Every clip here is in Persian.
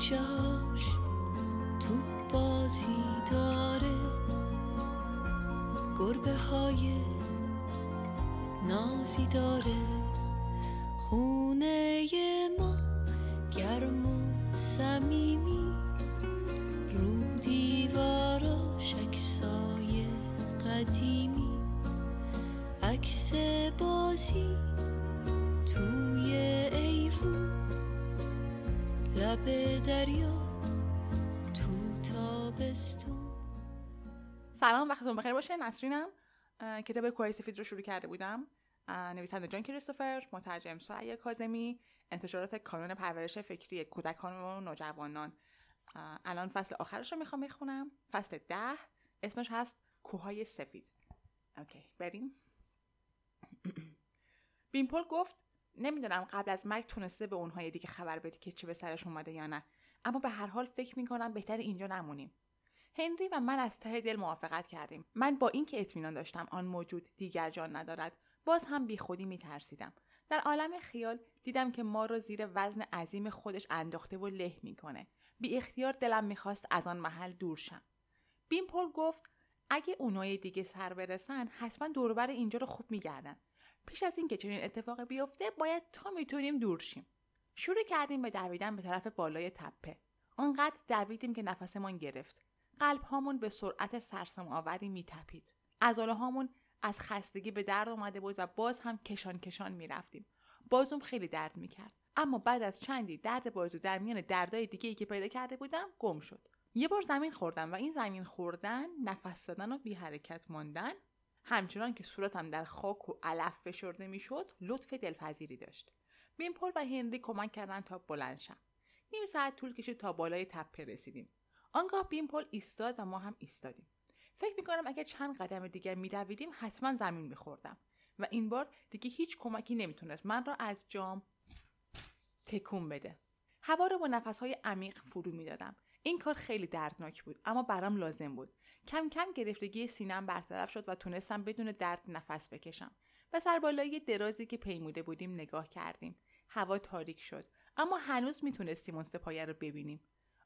کوچهاش تو بازی داره گربه های نازی داره. خونه سلام وقتتون بخیر باشه نسرینم کتاب کوه سفید رو شروع کرده بودم. نویسنده جان کریستوفر مترجم سریا کاظمی انتشارات کانون پرورش فکری کودکان و نوجوانان. الان فصل آخرش رو می‌خوام بخونم. فصل ده اسمش هست کوههای سفید. اوکی بریم. بیمپل گفت نمی‌دونم قبل از مرگ تونسته به اونهای دیگه خبر بدی که چه به سرش اومده یا نه. اما به هر حال فکر می‌کنم بهتر اینجا نمونیم. هنری و من از ته دل موافقت کردیم. من با اینکه اطمینان داشتم آن موجود دیگر جان ندارد باز هم بیخودی میترسیدم. در عالم خیال دیدم که ما را زیر وزن عظیم خودش انداخته و له می‌کنه. بی اختیار دلم می‌خواست از آن محل دور شم. بیمپل گفت اگه اونای دیگه سر برسن حتما دوربر اینجا رو خوب میگردن. پیش از اینکه چنین اتفاقی بیفته باید تا می‌تونیم دور شیم. شروع کردیم به دویدن به طرف بالای تپه. آنقدر دویدیم که نفسمان گرفت. قلب هامون به سرعت سرسام آوری میتپید. عضله هامون از خستگی به درد اومده بود و باز هم کشان کشان می‌رفتیم. بازوم خیلی درد می‌کرد. اما بعد از چندی درد بازو در میان دردای دیگه ای که پیدا کرده بودم گم شد. یه بار زمین خوردم و این زمین خوردن نفس زدن و بی حرکت ماندن همچنان که صورتم در خاک و علف فشرده می‌شد لطف دلپذیری داشت. بیمپل و هنری کمک کردن تا بلند شم. نیم ساعت طول کشید تا بالای تپه رسیدیم. آنگاه بیمپل ایستاد و ما هم ایستادیم. فکر می‌کنم اگر چند قدم دیگر میدویدیم حتما زمین میخوردم. و این بار دیگه هیچ کمکی نمی‌تونست. من را از جام تکون بده. هوا رو با نفسهای عمیق فرو می‌دادم. این کار خیلی دردناک بود اما برام لازم بود. کم کم گرفتگی سینم برطرف شد و تونستم بدون درد نفس بکشم. به سربالایی درازی که پیموده بودیم نگاه کردیم. هوا تاریک شد اما هنوز می‌تونستیم اون سپایه رو ببینیم.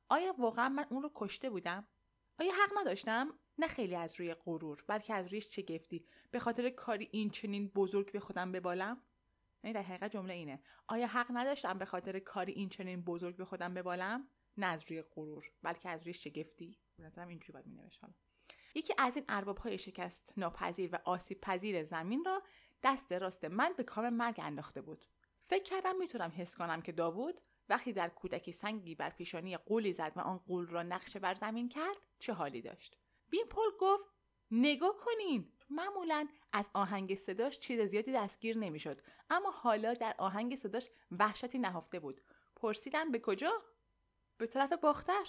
آیا واقعا من اون رو کشته بودم؟ آیا حق نداشتم؟ نه خیلی از روی غرور بلکه از روی شگفتی به خاطر کاری این چنین بزرگ به خودم ببالم؟ یعنی در حقیقت جمله اینه. آیا حق نداشتم به خاطر کاری این چنین بزرگ به خودم ببالم؟ نه از روی غرور بلکه از روی شگفتی به نظرم اینجوری باید مینوشت حالا. یکی از این ارباب های شکست ناپذیر و آسیب پذیر زمین را دست راست من به کام مرگ انداخته بود. فکر کردم می‌تونم حس کنم که داوود وقتی در کودکی سنگی بر پیشانی قولی زد و آن قول را نقشه بر زمین کرد چه حالی داشت؟ بیمپل گفت نگاه کنین. معمولا از آهنگ صداش چیز زیادی دستگیر نمی‌شد اما حالا در آهنگ صداش وحشتی نهفته بود. پرسیدم به کجا؟ به طرف باختر.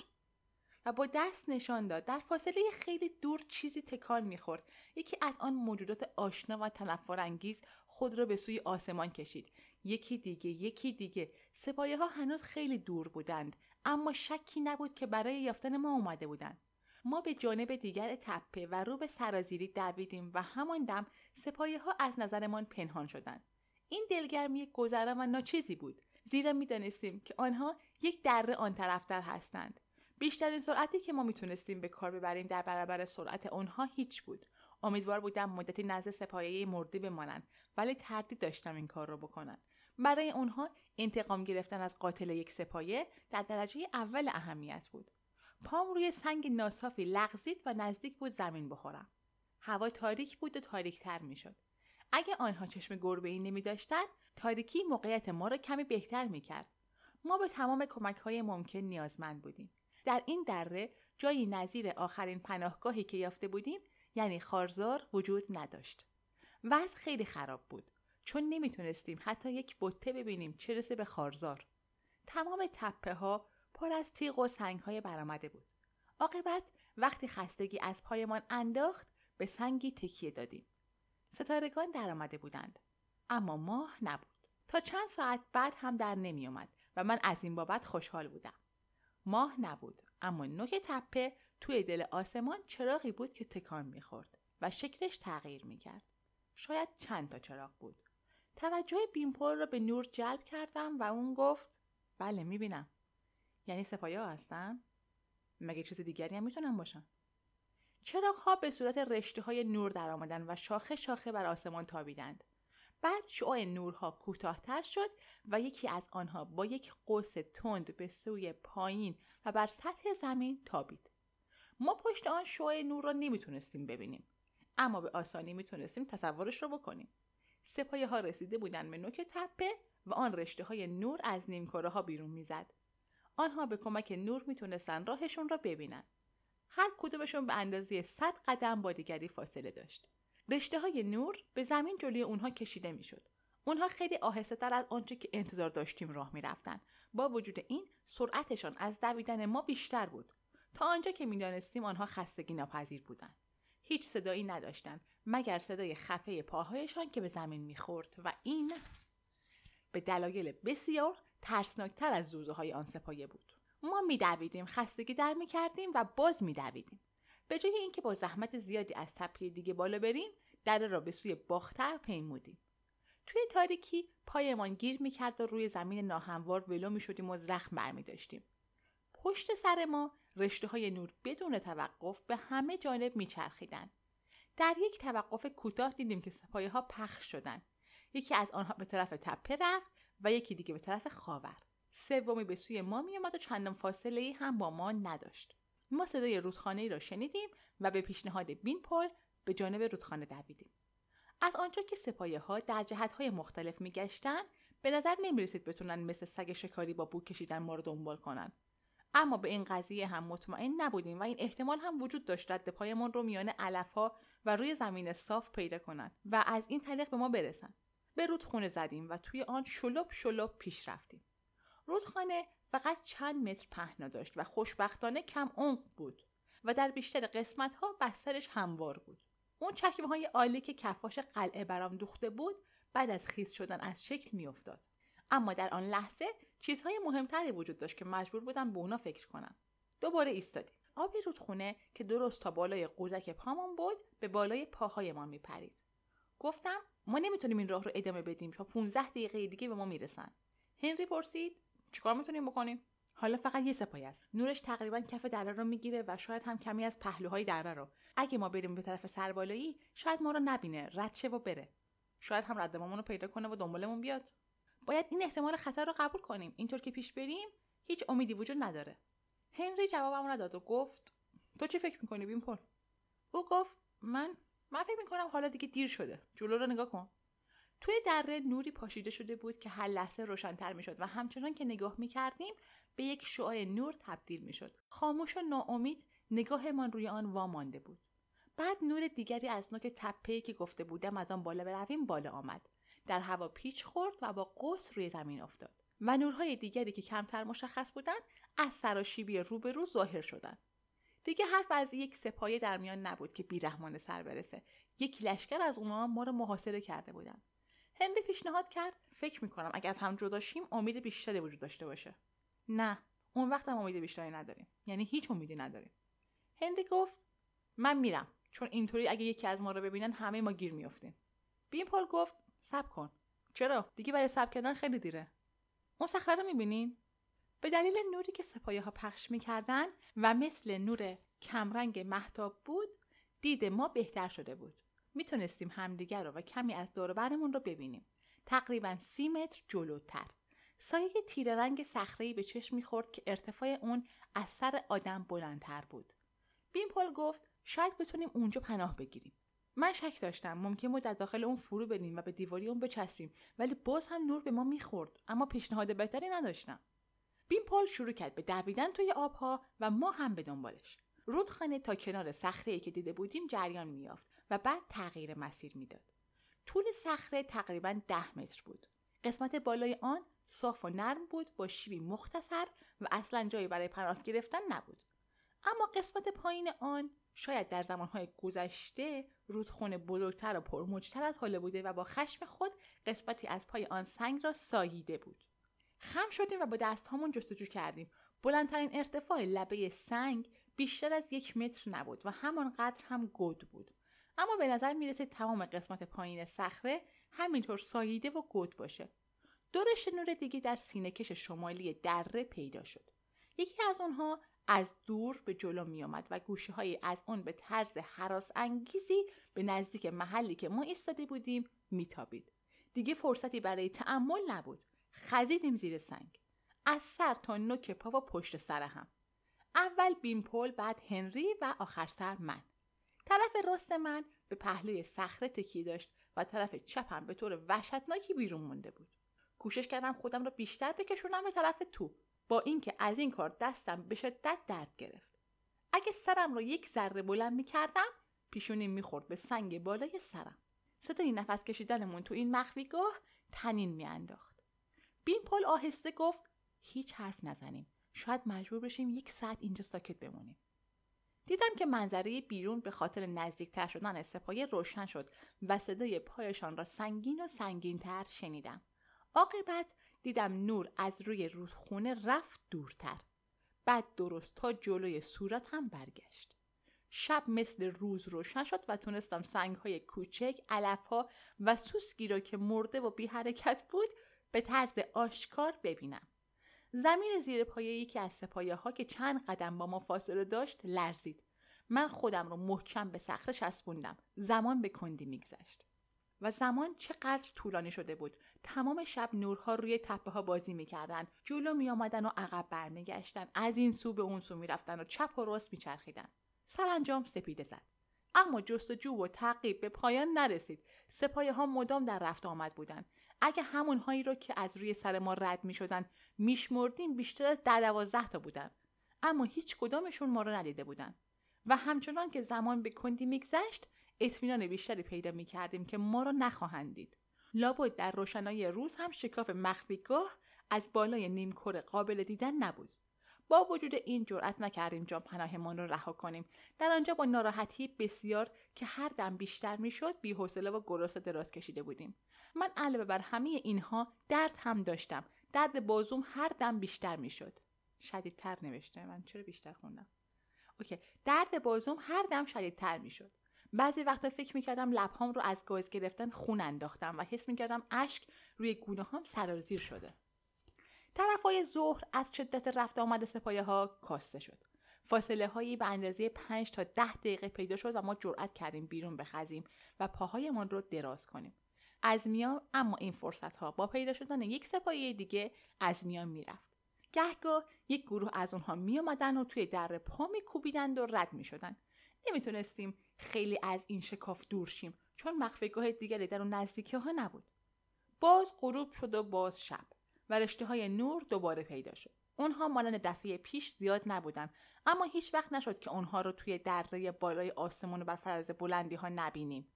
و با دست نشان داد در فاصله خیلی دور چیزی تکان می‌خورد. یکی از آن موجودات آشنا و تنفر انگیز خود را به سوی آسمان کشید. یکی دیگه یکی دیگه. سپایه ها هنوز خیلی دور بودند اما شکی نبود که برای یافتن ما اومده بودند. ما به جانب دیگر تپه و رو به سرازیری دویدیم و همان دم سپایه ها از نظرمان پنهان شدند. این دلگرمی گذرا و ناچیزی بود. زیرا می‌دانستیم که آنها یک دره آن طرفتر هستند. بیشترین سرعتی که ما می‌تونستیم به کار ببریم در برابر سرعت آنها هیچ بود. امیدوار بودم مدتی نزد سپایه مردی بمانند ولی تردید داشتم این کار را بکنم. برای آنها انتقام گرفتن از قاتل یک سپایه در درجه اول اهمیت بود پام روی سنگ ناصافی لغزید و نزدیک بود زمین بخورم هوا تاریک بود و تاریکتر می‌شد اگه آنها چشم گربه ای نمی داشتن، تاریکی موقعیت ما را کمی بهتر می کرد. ما به تمام کمک های ممکن نیازمند بودیم. در این دره جایی نظیر آخرین پناهگاهی که یافته بودیم یعنی خارزار وجود نداشت. وضع خیلی خراب بود چون نمی‌تونستیم حتی یک بته ببینیم چه رسه به خارزار. تمام تپه ها پر از تیغ و سنگ های برآمده بود. عاقبت وقتی خستگی از پایمان انداخت به سنگی تکیه دادیم. ستارگان درآمده بودند اما ماه نبود تا چند ساعت بعد هم در نمی اومد و من از این بابت خوشحال بودم ماه نبود اما نوک تپه توی دل آسمان چراغی بود که تکان می‌خورد و شکلش تغییر می‌کرد شاید چند تا چراغ بود توجه بیمپل را به نور جلب کردم و اون گفت بله می‌بینم. یعنی سپایه ها هستن؟ مگه چیز دیگری هم می‌تونن باشن؟ چراغ ها به صورت رشته های نور در آمدن و شاخه شاخه بر آسمان تابیدند؟ بعد شعاع نورها کوتاهتر شد و یکی از آنها با یک قوس تند به سوی پایین و بر سطح زمین تابید. ما پشت آن شعاع نور را نمی‌تونستیم ببینیم اما به آسانی می‌تونستیم تصورش رو بکنیم. سپایه ها رسیده بودند به نوک تپه و آن رشته های نور از نیمکره ها بیرون می‌زد. آنها به کمک نور می‌تونستن راهشون را ببینن هر کدومشون به اندازه 100 قدم با دیگری فاصله داشت. رشته های نور به زمین جلوی اونها کشیده می‌شد. اونها خیلی آهسته تر از آنچه که انتظار داشتیم راه می‌رفتن. با وجود این سرعتشان از دویدن ما بیشتر بود. تا آنجا که می‌دانستیم آنها خستگی ناپذیر بودند. هیچ صدایی نداشتند. مگر صدای خفه پاهایشان که به زمین می‌خورد و این به دلایل بسیار ترسناکتر از زوزه های آن سپایه بود ما میدویدیم خستگی در می‌کردیم و باز میدویدیم به جای اینکه با زحمت زیادی از تپه دیگه بالا بریم دره را به سوی باختر پیمودیم توی تاریکی پایمان گیر می‌کرد و روی زمین ناهموار ولو می‌شدیم و زخم برمی داشتیم. پشت سر ما رشته های نور بدون توقف به همه جانب میچرخیدند. در یک توقف کوتاه دیدیم که سپایه ها پخش شدند. یکی از آنها به طرف تپه رفت و یکی دیگه به طرف خاور. سومی به سوی ما میآمد و چندان فاصله ای هم با ما نداشت. ما صدای رودخانه ای را شنیدیم و به پیشنهاد بین پل به جانب رودخانه دویدیم. از آنجا که سپایه ها در جهت های مختلف میگشتن به نظر نمی رسید بتونن مثل سگ شکاری با بو کشیدن ما رو دنبال کنن اما به این قضیه هم مطمئن نبودیم و این احتمال هم وجود داشت رد پایمان رو میان علف ها و روی زمین صاف پیدا کنند و از این طریق به ما برسن. به رودخونه زدیم و توی آن شلوب شلوب پیش رفتیم. رودخانه فقط چند متر پهنا داشت و خوشبختانه کم عمق بود و در بیشتر قسمت ها بسترش هموار بود. اون چکمه های عالی که کفاش قلعه برام دوخته بود بعد از خیز شدن از شکل میافتاد. اما در آن لحظه چیزهای مهمتری وجود داشت که مجبور بودم به اونا فکر کنم. دوباره ایستادیم. آب رودخونه که درست تا بالای قوزک پامون بود به بالای پاهایمان میپرید. گفتم ما نمی‌تونیم این راه رو ادامه بدیم تا 15 دقیقه دیگه به ما می‌رسن. هنری پرسید چیکار می‌تونیم بکنیم؟ حالا فقط یه سپایه است. نورش تقریبا کف دره رو می‌گیره و شاید هم کمی از پهلوهای دره رو. اگه ما بریم به طرف سربالایی شاید ما رو نبینه رد شه و بره. شاید هم رد رو پیدا کنه و دنبالمون بیاد. باید این احتمال خطر رو قبول کنیم. اینطور که پیش بریم هیچ امیدی وجود نداره. هنری جوابمو نداد و گفت تو چی فکر می‌کنی بیمپل؟ او گفت من من فکر می‌کنم حالا دیگه دیر شده. جلو رو نگاه کن. توی دره نوری پاشیده شده بود که هر لحظه روشنتر می‌شد و همچنان که نگاه می‌کردیم به یک شعاع نور تبدیل می‌شد. خاموش و ناامید نگاهمان روی آن وامانده بود. بعد نور دیگری از نوک تپه که گفته بودم از آن بالا برویم بالا آمد. در هوا پیچ خورد و با قوس روی زمین افتاد. و نورهای دیگری که کمتر مشخص بودند از سراشیبی روبرو ظاهر شدند دیگه حرف از یک سپایه در میان نبود که بیرحمانه سر برسه. یک لشکر از اونها ما رو محاصره کرده بودن. هنری پیشنهاد کرد فکر می‌کنم اگر از هم جدا شیم امید بیشتری وجود داشته باشه. نه اون وقت هم امید بیشتری نداریم. یعنی هیچ امیدی نداریم. هنری گفت من میرم. چون اینطوری اگه یکی از ما رو ببینن همه ما گیر میافتیم. پال گفت سب کن. چرا؟ دیگه برای سب کردن خیلی دیره. اون صخره رو می‌بینین؟ به دلیل نوری که سپایه ها پخش می‌کردن و مثل نور کمرنگ محتاب بود دید ما بهتر شده بود. می‌تونستیم همدیگر رو و کمی از دور برمون رو ببینیم. تقریبا سی متر جلوتر. سایه تیره رنگ صخره‌ای به چشم می‌خورد که ارتفاع اون از سر آدم بلندتر بود. بیمپل گفت شاید بتونیم اونجا پناه بگیریم. من شک داشتم. ممکن بود در داخل اون فرو بریم و به دیواری اون بچسبیم ولی باز هم نور به ما می‌خورد. اما پیشنهاد بهتری نداشتم. بیمپل شروع کرد به دویدن توی آبها و ما هم به دنبالش. رودخانه تا کنار صخره که دیده بودیم جریان میافت و بعد تغییر مسیر می‌داد. طول صخره تقریبا ده متر بود. قسمت بالای آن صاف و نرم بود با شیبی مختصر و اصلا جایی برای پناه گرفتن نبود. اما قسمت پایین آن شاید در زمانهای گذشته رودخونه بزرگتر و پرموجتر از حالا بوده و با خشم خود قسمتی از پای آن سنگ را ساییده بود. خم شدیم و با دستهامون جستجو کردیم بلندترین ارتفاع لبه سنگ بیشتر از یک متر نبود و همانقدر هم گود بود اما به نظر می‌رسید تمام قسمت پایین صخره همینطور ساییده و گود باشه دورش نور دیگه در سینه کش شمالی دره پیدا شد یکی از اونها از دور به جلو می آمد و گوشه هایی از اون به طرز حراس انگیزی به نزدیک محلی که ما ایستاده بودیم میتابید. دیگه فرصتی برای تعمل نبود. خزیدیم زیر سنگ. از سر تا نوک پا و پشت سر هم. اول بیمپل بعد هنری و آخر سر من. طرف راست من به پهلوی صخره تکیه داشت و طرف چپم به طور وحشتناکی بیرون مونده بود. کوشش کردم خودم را بیشتر بکشونم به طرف تو با اینکه از این کار دستم به شدت درد گرفت. اگه سرم رو یک ذره بلند می کردم پیشونیم می‌خورد به سنگ بالای سرم. صدای نفس کشیدنمون تو این مخفیگاه تنین میانداخت. پل آهسته گفت هیچ حرف نزنیم. شاید مجبور بشیم یک ساعت اینجا ساکت بمونیم. دیدم که منظره بیرون به خاطر نزدیکتر شدن سپایه روشن شد و صدای پایشان را سنگین و سنگینتر شنیدم. عاقبت دیدم نور از روی رودخونه رفت دورتر. بعد درست تا جلوی صورت هم برگشت. شب مثل روز روشن شد و تونستم سنگ های کوچک، علف ها و سوسکی را که مرده و بی حرکت بود به طرز آشکار ببینم. زمین زیر پایه یکی از سپایه ها که چند قدم با ما فاصله داشت لرزید. من خودم رو محکم به صخره چسبوندم. زمان به کندی میگذشت. و زمان چقدر طولانی شده بود تمام شب نورها روی تپه ها بازی می‌کردن جلو می آمدن و عقب برمیگشتن از این سو به اون سو می‌رفتن و چپ و راست میچرخیدن سرانجام سپیده زد اما جستجو و تعقیب به پایان نرسید سپایه ها مدام در رفت آمد بودن اگه همون هایی رو که از روی سر ما رد می شدن میشمردیم بیشتر از در دوازده تا بودن اما هیچ کدامشون ما رو ندیده بودن و همچنان که زمان به کندی میگذشت اطمینان بیشتری پیدا می کردیم که ما را نخواهند دید. لابد در روشنایی روز هم شکاف مخفیگاه از بالای نیمکره قابل دیدن نبود. با وجود این جرأت نکردیم جان پناهمان را رها کنیم. در آنجا با ناراحتی بسیار که هر دم بیشتر می‌شد بیحوصله و گرسنه دراز کشیده بودیم. من علاوه بر همه اینها درد هم داشتم. درد بازوم هر دم بیشتر می‌شد. شدیدتر نوشته. من چرا بیشتر خوندم؟ اوکی. درد بازوم هر دم شدیدتر می‌شد. بعضی وقتا فکر می‌کردم لبهام رو از گاز گرفتن خون انداختم و حس می‌کردم اشک روی گونه هم سرازیر شده. طرفای ظهر از شدت رفت آمد سپایه ها کاسته شد. فاصله هایی به اندازه 5 تا 10 دقیقه پیدا شد و ما جرأت کردیم بیرون بخزیم و پاهایمان رو دراز کنیم. از میان اما این فرصت ها با پیدا شدن یک سپایه دیگه از میان می‌رفت. گهگاه یک گروه از اونها می و توی در پا میکوبیدند و رد می شدن. نمی‌تونستیم خیلی از این شکاف دور شیم چون مخفیگاه دیگری در اون نزدیکی ها نبود. باز غروب شد و باز شب. و رشته های نور دوباره پیدا شد. اونها مانند دفعه پیش زیاد نبودن اما هیچ وقت نشد که اونها رو توی دره بالای آسمون و بر فراز بلندی ها نبینیم.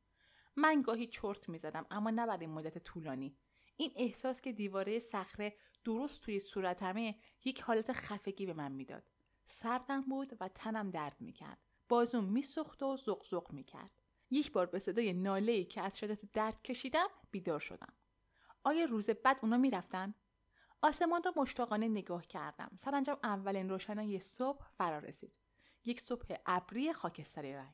من گاهی چرت می‌زدم اما نه برای مدت طولانی. این احساس که دیواره صخره درست توی صورتمه یک حالت خفگی به من می‌داد. سردم بود و تنم درد می‌کرد. بازوم میسوخت و زغزغ می‌کرد. یک بار به صدای ناله که از شدت درد کشیدم بیدار شدم. آیا روز بعد اونا می‌رفتن؟ آسمان را مشتاقانه نگاه کردم. سرانجام اولین روشنایی صبح فرا رسید. یک صبح ابری خاکستری رنگ.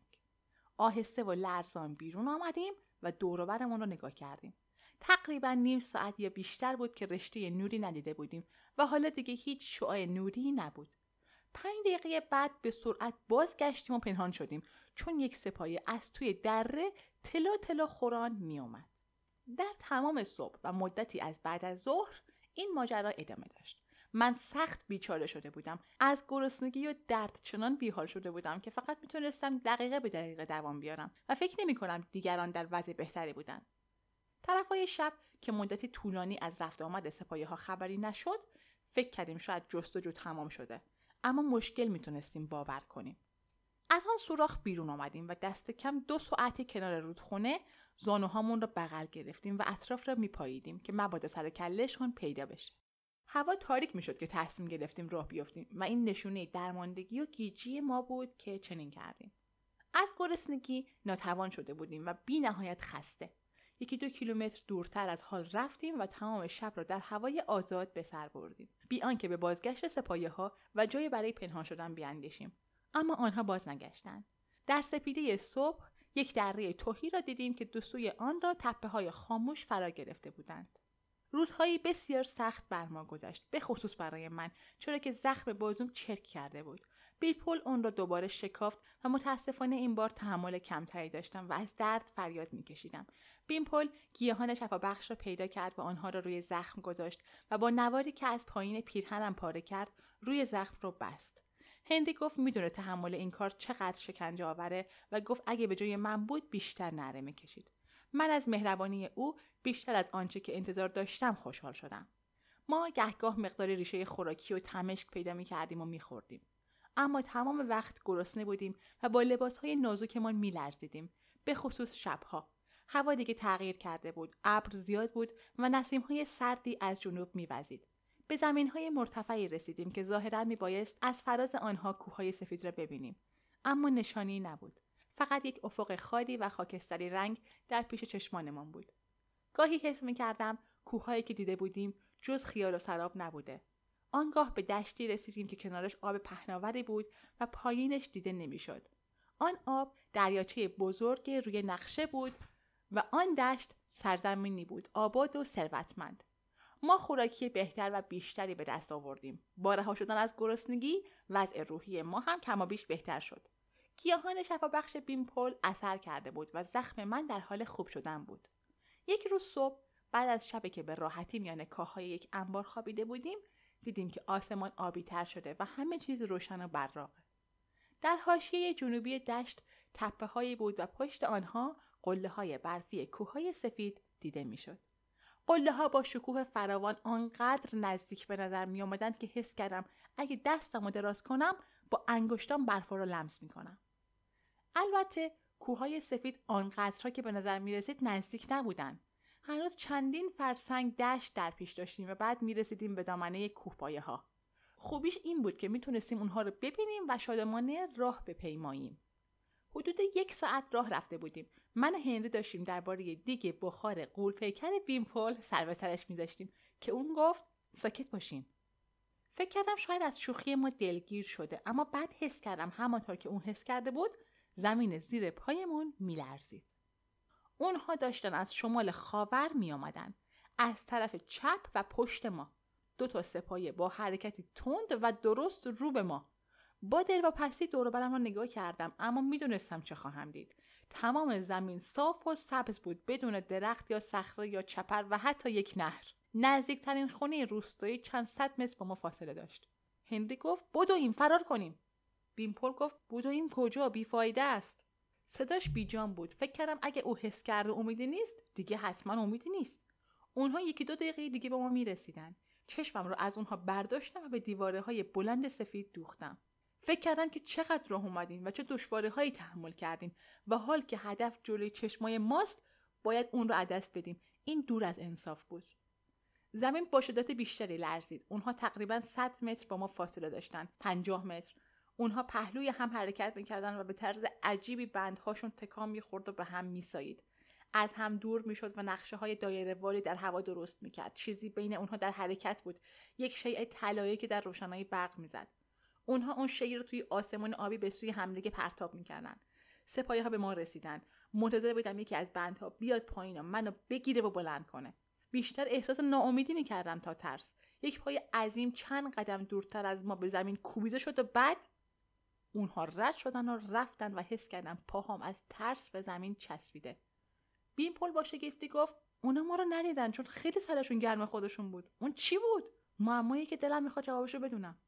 آهسته و لرزان بیرون آمدیم و دوروبرمون را نگاه کردیم. تقریبا نیم ساعت یا بیشتر بود که رشته نوری ندیده بودیم و حالا دیگه هیچ شعاع نوری نبود. پنج دقیقه بعد به سرعت بازگشتیم و پنهان شدیم. چون یک سپایه از توی دره تلا تلا خوران می اومد. در تمام صبح و مدتی از بعد از ظهر این ماجرا ادامه داشت. من سخت بیچاره شده بودم. از گرسنگی و درد چنان بیحال شده بودم که فقط می‌تونستم دقیقه به دقیقه دوام بیارم و فکر نمی کنم دیگران در وضع بهتری بودن. طرفای شب که مدتی طولانی از رفت آمد سپایه ها خبری نشد فکر کردیم شاید جستجو تمام شده اما مشکل می‌تونستیم باور کنیم از آن سوراخ بیرون آمدیم و دست کم دو ساعت کنار رودخونه زانوهامون را بغل گرفتیم و اطراف را میپاییدیم که مبادا سر کلشان پیدا بشه. هوا تاریک می‌شد که تصمیم گرفتیم راه بیفتیم و این نشونه درماندگی و گیجی ما بود که چنین کردیم. از گرسنگی ناتوان شده بودیم و بی نهایت خسته. یکی دو کیلومتر دورتر از حال رفتیم و تمام شب را در هوای آزاد به سر بردیم. بی آنکه به بازگشت سپایه ها و جای برای پنهان شدن بیاندیشیم. اما آنها باز نگشتند. در سپیده صبح یک دره توهی را دیدیم که دو سوی آن را تپه های خاموش فرا گرفته بودند. روزهایی بسیار سخت بر ما گذشت به خصوص برای من چرا که زخم بازوم چرک کرده بود. بیلپول اون را دوباره شکافت و متاسفانه این بار تحمل کمتری داشتم و از درد فریاد میکشیدم. بیمپل گیاهان شفابخش را پیدا کرد و آنها را روی زخم گذاشت و با نواری که از پایین پیرهنم پاره کرد روی زخم رو بست. هندی گفت می‌دونه تحمل این کار چقدر شکنجه آوره و گفت اگه به جای من بود بیشتر نره می‌کشید من از مهربانی او بیشتر از آنچه که انتظار داشتم خوشحال شدم ما گهگاه مقدار ریشه خوراکی و تمشک پیدا می کردیم و می خوردیم. اما تمام وقت گرسنه بودیم و با لباسهای می لرزیدیم. به خصوص شبها. هوا دیگه تغییر کرده بود. ابر زیاد بود و نسیمهای سردی از جنوب می وزید. به زمین های مرتفعی رسیدیم که ظاهرا می بایست از فراز آنها کوههای سفید را ببینیم. اما نشانی نبود. فقط یک افق خالی و خاکستری رنگ در پیش چشمانمان بود. گاهی حس می کردم کوههایی که دیده بودیم جز خیال و سراب نبوده. آنگاه به دشتی رسیدیم که کنارش آب پهناوری بود و پایینش دیده نمی‌شد. آن آب دریاچه بزرگ روی نقشه بود و آن دشت سرزمینی بود آباد و ثروتمند. ما خوراکی بهتر و بیشتری به دست آوردیم. با رها شدن از گرسنگی وضع روحی ما هم کم بیش بهتر شد. گیاهان شفابخش بیمپل اثر کرده بود و زخم من در حال خوب شدن بود. یک روز صبح بعد از شبی که به راحتی میان کاههای یک انبار خوابیده بودیم دیدیم که آسمان آبی تر شده و همه چیز روشن و براقه. در حاشیه جنوبی دشت تپه هایی بود و پشت آنها قله های برفی کوههای سفید دیده می‌شد. قله ها با شکوه فراوان آنقدر نزدیک به نظر می آمدند که حس کردم اگه دستم دراز کنم با انگشتان برف رو لمس می کنم. البته کوههای سفید آنقدرها که به نظر می رسید نزدیک نبودند. هنوز چندین فرسنگ دشت در پیش داشتیم و بعد می رسیدیم به دامنه کوهپایه ها. خوبیش این بود که می‌تونستیم اونها رو ببینیم و شادمانه راه بپیماییم. حدود یک ساعت راه رفته بودیم. من و هنری داشتیم درباره دیگه بخار قولپیکر بیمپل سر به سرش میذاشتیم که اون گفت ساکت باشین. فکر کردم شاید از شوخی ما دلگیر شده اما بعد حس کردم همانطور که اون حس کرده بود زمین زیر پایمون میلرزید. اونها داشتن از شمال خاور می آمدن. از طرف چپ و پشت ما. دو تا سپایه با حرکتی تند و درست رو به ما. با دل و پسی دور برم رو نگاه کردم اما می‌دونستم چه خواهم دید. تمام زمین صاف و سبز بود بدون درخت یا صخره یا چپر و حتی یک نهر. نزدیکترین خونه روستایی چند صد متر با ما فاصله داشت. هنری گفت بدویم فرار کنیم. بیمپل گفت بدویم کجا بیفایده است. صداش بیجان بود فکر کردم اگه او حس کرده امیدی نیست دیگه حتما امیدی نیست اونها یکی دو دقیقه دیگه به ما می‌رسیدن چشمم رو از اونها برداشتم و به دیواره های بلند سفید دوختم فکر کردم که چقدر راه اومدیم و چه دشواره هایی تحمل کردیم و حال که هدف جلوی چشمای ماست باید اون رو عدست بدیم. این دور از انصاف بود. زمین با شدت بیشتری لرزید. اونها تقریبا 100 متر با ما فاصله داشتن. 50 متر. اونها پهلوی هم حرکت می‌کردن و به طرز عجیبی بندهاشون تکان می‌خورد و به هم میسایید. از هم دور می‌شد و نقشه های دایره والی در هوا درست می‌کرد. چیزی بین اونها در حرکت بود. یک شیء طلایی که در روشنایی برق می‌زد. اونها اون شی رو توی آسمان آبی به سوی حمله پرتاب می‌کردن. سپاهی ها به ما رسیدن. منتظر بودم یکی از بندها بیاد پایین و منو بگیره و بلند کنه. بیشتر احساس ناامیدی می‌کردم تا ترس. یک پای عظیم چند قدم دورتر از ما به زمین کوبیده شد و بعد اونها رد شدن و رفتن و حس کردم پاهام از ترس به زمین چسبیده. بیمپل با شگفتی گفت اونا ما رو ندیدن چون خیلی سرشون گرم خودشون بود. اون چی بود؟ معمایی که دلم می‌خواد جوابشو بدونم.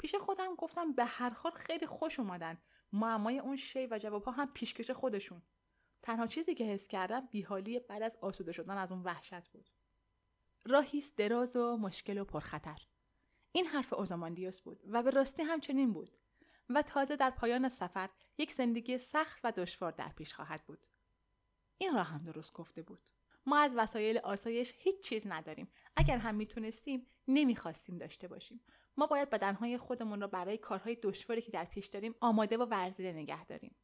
پیش خودم گفتم به هر حال خیلی خوش اومدن معمای اون شی و جوابها هم پیشکش خودشون تنها چیزی که حس کردم بیحالی بعد از آسوده شدن از اون وحشت بود راهیست دراز و مشکل و پرخطر این حرف اوزاماندیوس بود و به راستی همچنین بود و تازه در پایان سفر یک زندگی سخت و دشوار در پیش خواهد بود. این را هم درست گفته بود. ما از وسایل آسایش هیچ چیز نداریم. اگر هم می‌تونستیم نمی‌خواستیم داشته باشیم. ما باید بدنهای خودمون را برای کارهای دشواری که در پیش داریم آماده و ورزیده نگه داریم.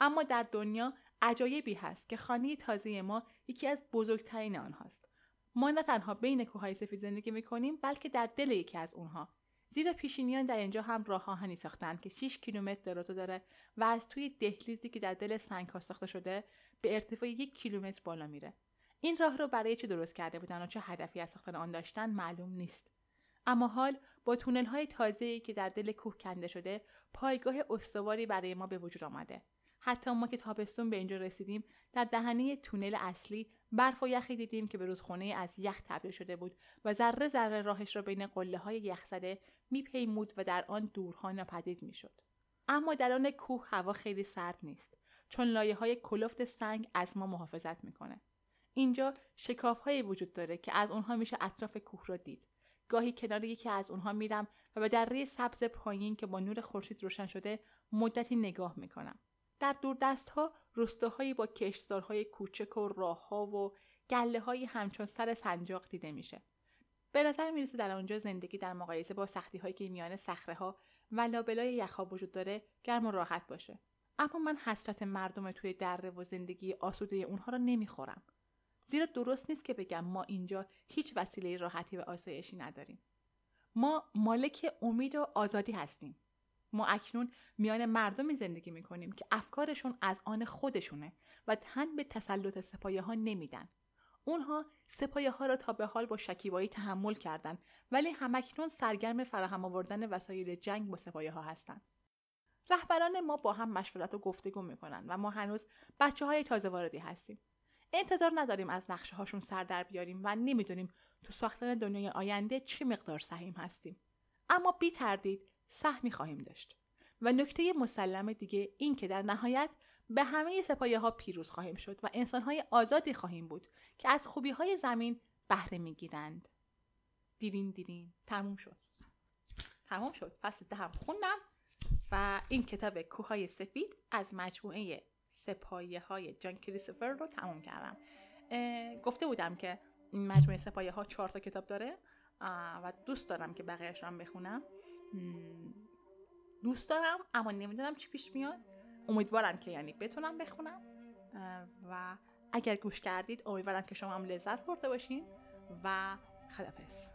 اما در دنیا عجایبی هست که خانه تازه ما یکی از بزرگترین آنهاست. ما نه تنها بین کوههای سفید زندگی می‌کنیم بلکه در دل یکی از اونها زیرا پیشینیان در اینجا هم راه آهنی ساختند که 6 کیلومتر درازه داره و از توی دهلیزی که در دل سنگ ساخته شده به ارتفاع یک کیلومتر بالا میره این راه رو برای چه درست کرده بودن و چه هدفی از ساختن آن داشتن معلوم نیست اما حال با تونل های تازه‌ای که در دل کوه کنده شده پایگاه استواری برای ما به وجود آمده. حتی ما که تابستون به اینجا رسیدیم در دهنه تونل اصلی برف و یخی دیدیم که به رودخانه از یخ تبدیل شده بود و ذره ذره راهش را بین قله های یخ زده میپیمود و در آن دورها ناپدید می‌شد. اما در آن کوه هوا خیلی سرد نیست چون لایه های کلفت سنگ از ما محافظت می‌کنه. اینجا شکاف هایی وجود داره که از اونها میشه اطراف کوه را دید. گاهی کنار یکی از اونها میرم و به دره سبز پایین که با نور خورشید روشن شده مدتی نگاه می‌کنم. در دست ها رستاهایی با کشتزارهای کوچک و راهها و گله های همچون سر سنجاق دیده میشه. به نظر می‌رسه در آنجا زندگی در مقایسه با سختی هایی که میان صخره ها و لابلای یخها وجود داره گرم و راحت باشه. اما من حسرت مردم توی دره و زندگی آسوده اونها را نمی‌خورم. زیرا درست نیست که بگم ما اینجا هیچ وسیله راحتی و آسایشی نداریم. ما مالک امید و آزادی هستیم. ما اکنون میان مردمی زندگی می‌کنیم که افکارشون از آن خودشونه و تن به تسلط سپایه ها نمیدن. اونها سپایه ها را تا به حال با شکیبایی تحمل کردند ولی همکنون سرگرم فراهم آوردن وسایل جنگ با سپایه ها هستند رهبران ما با هم مشورت و گفتگو می‌کنن و ما هنوز بچه های تازه واردی هستیم. انتظار نداریم از نقشه هاشون سر در بیاریم و نمی‌دونیم تو ساختن دنیای آینده چه مقدار سهیم هستیم. اما بی تردید سهمی خواهیم داشت و نکته مسلم دیگه این که در نهایت به همه سپایه ها پیروز خواهیم شد و انسان های آزادی خواهیم بود که از خوبی های زمین بهره می‌گیرند. دیرین دیرین. تموم شد. تموم شد. فصل دهم خوندم و این کتاب کوههای سفید از مجموعه سپایه های جان کریستوفر رو تموم کردم. گفته بودم که این مجموعه سپایه ها چهار تا کتاب داره و دوست دارم که بقیهش هم بخونم. دوست دارم اما نمی‌دونم چی پیش میاد. امیدوارم که یعنی بتونم بخونم. و اگر گوش کردید امیدوارم که شما هم لذت برده باشین. و خدافظ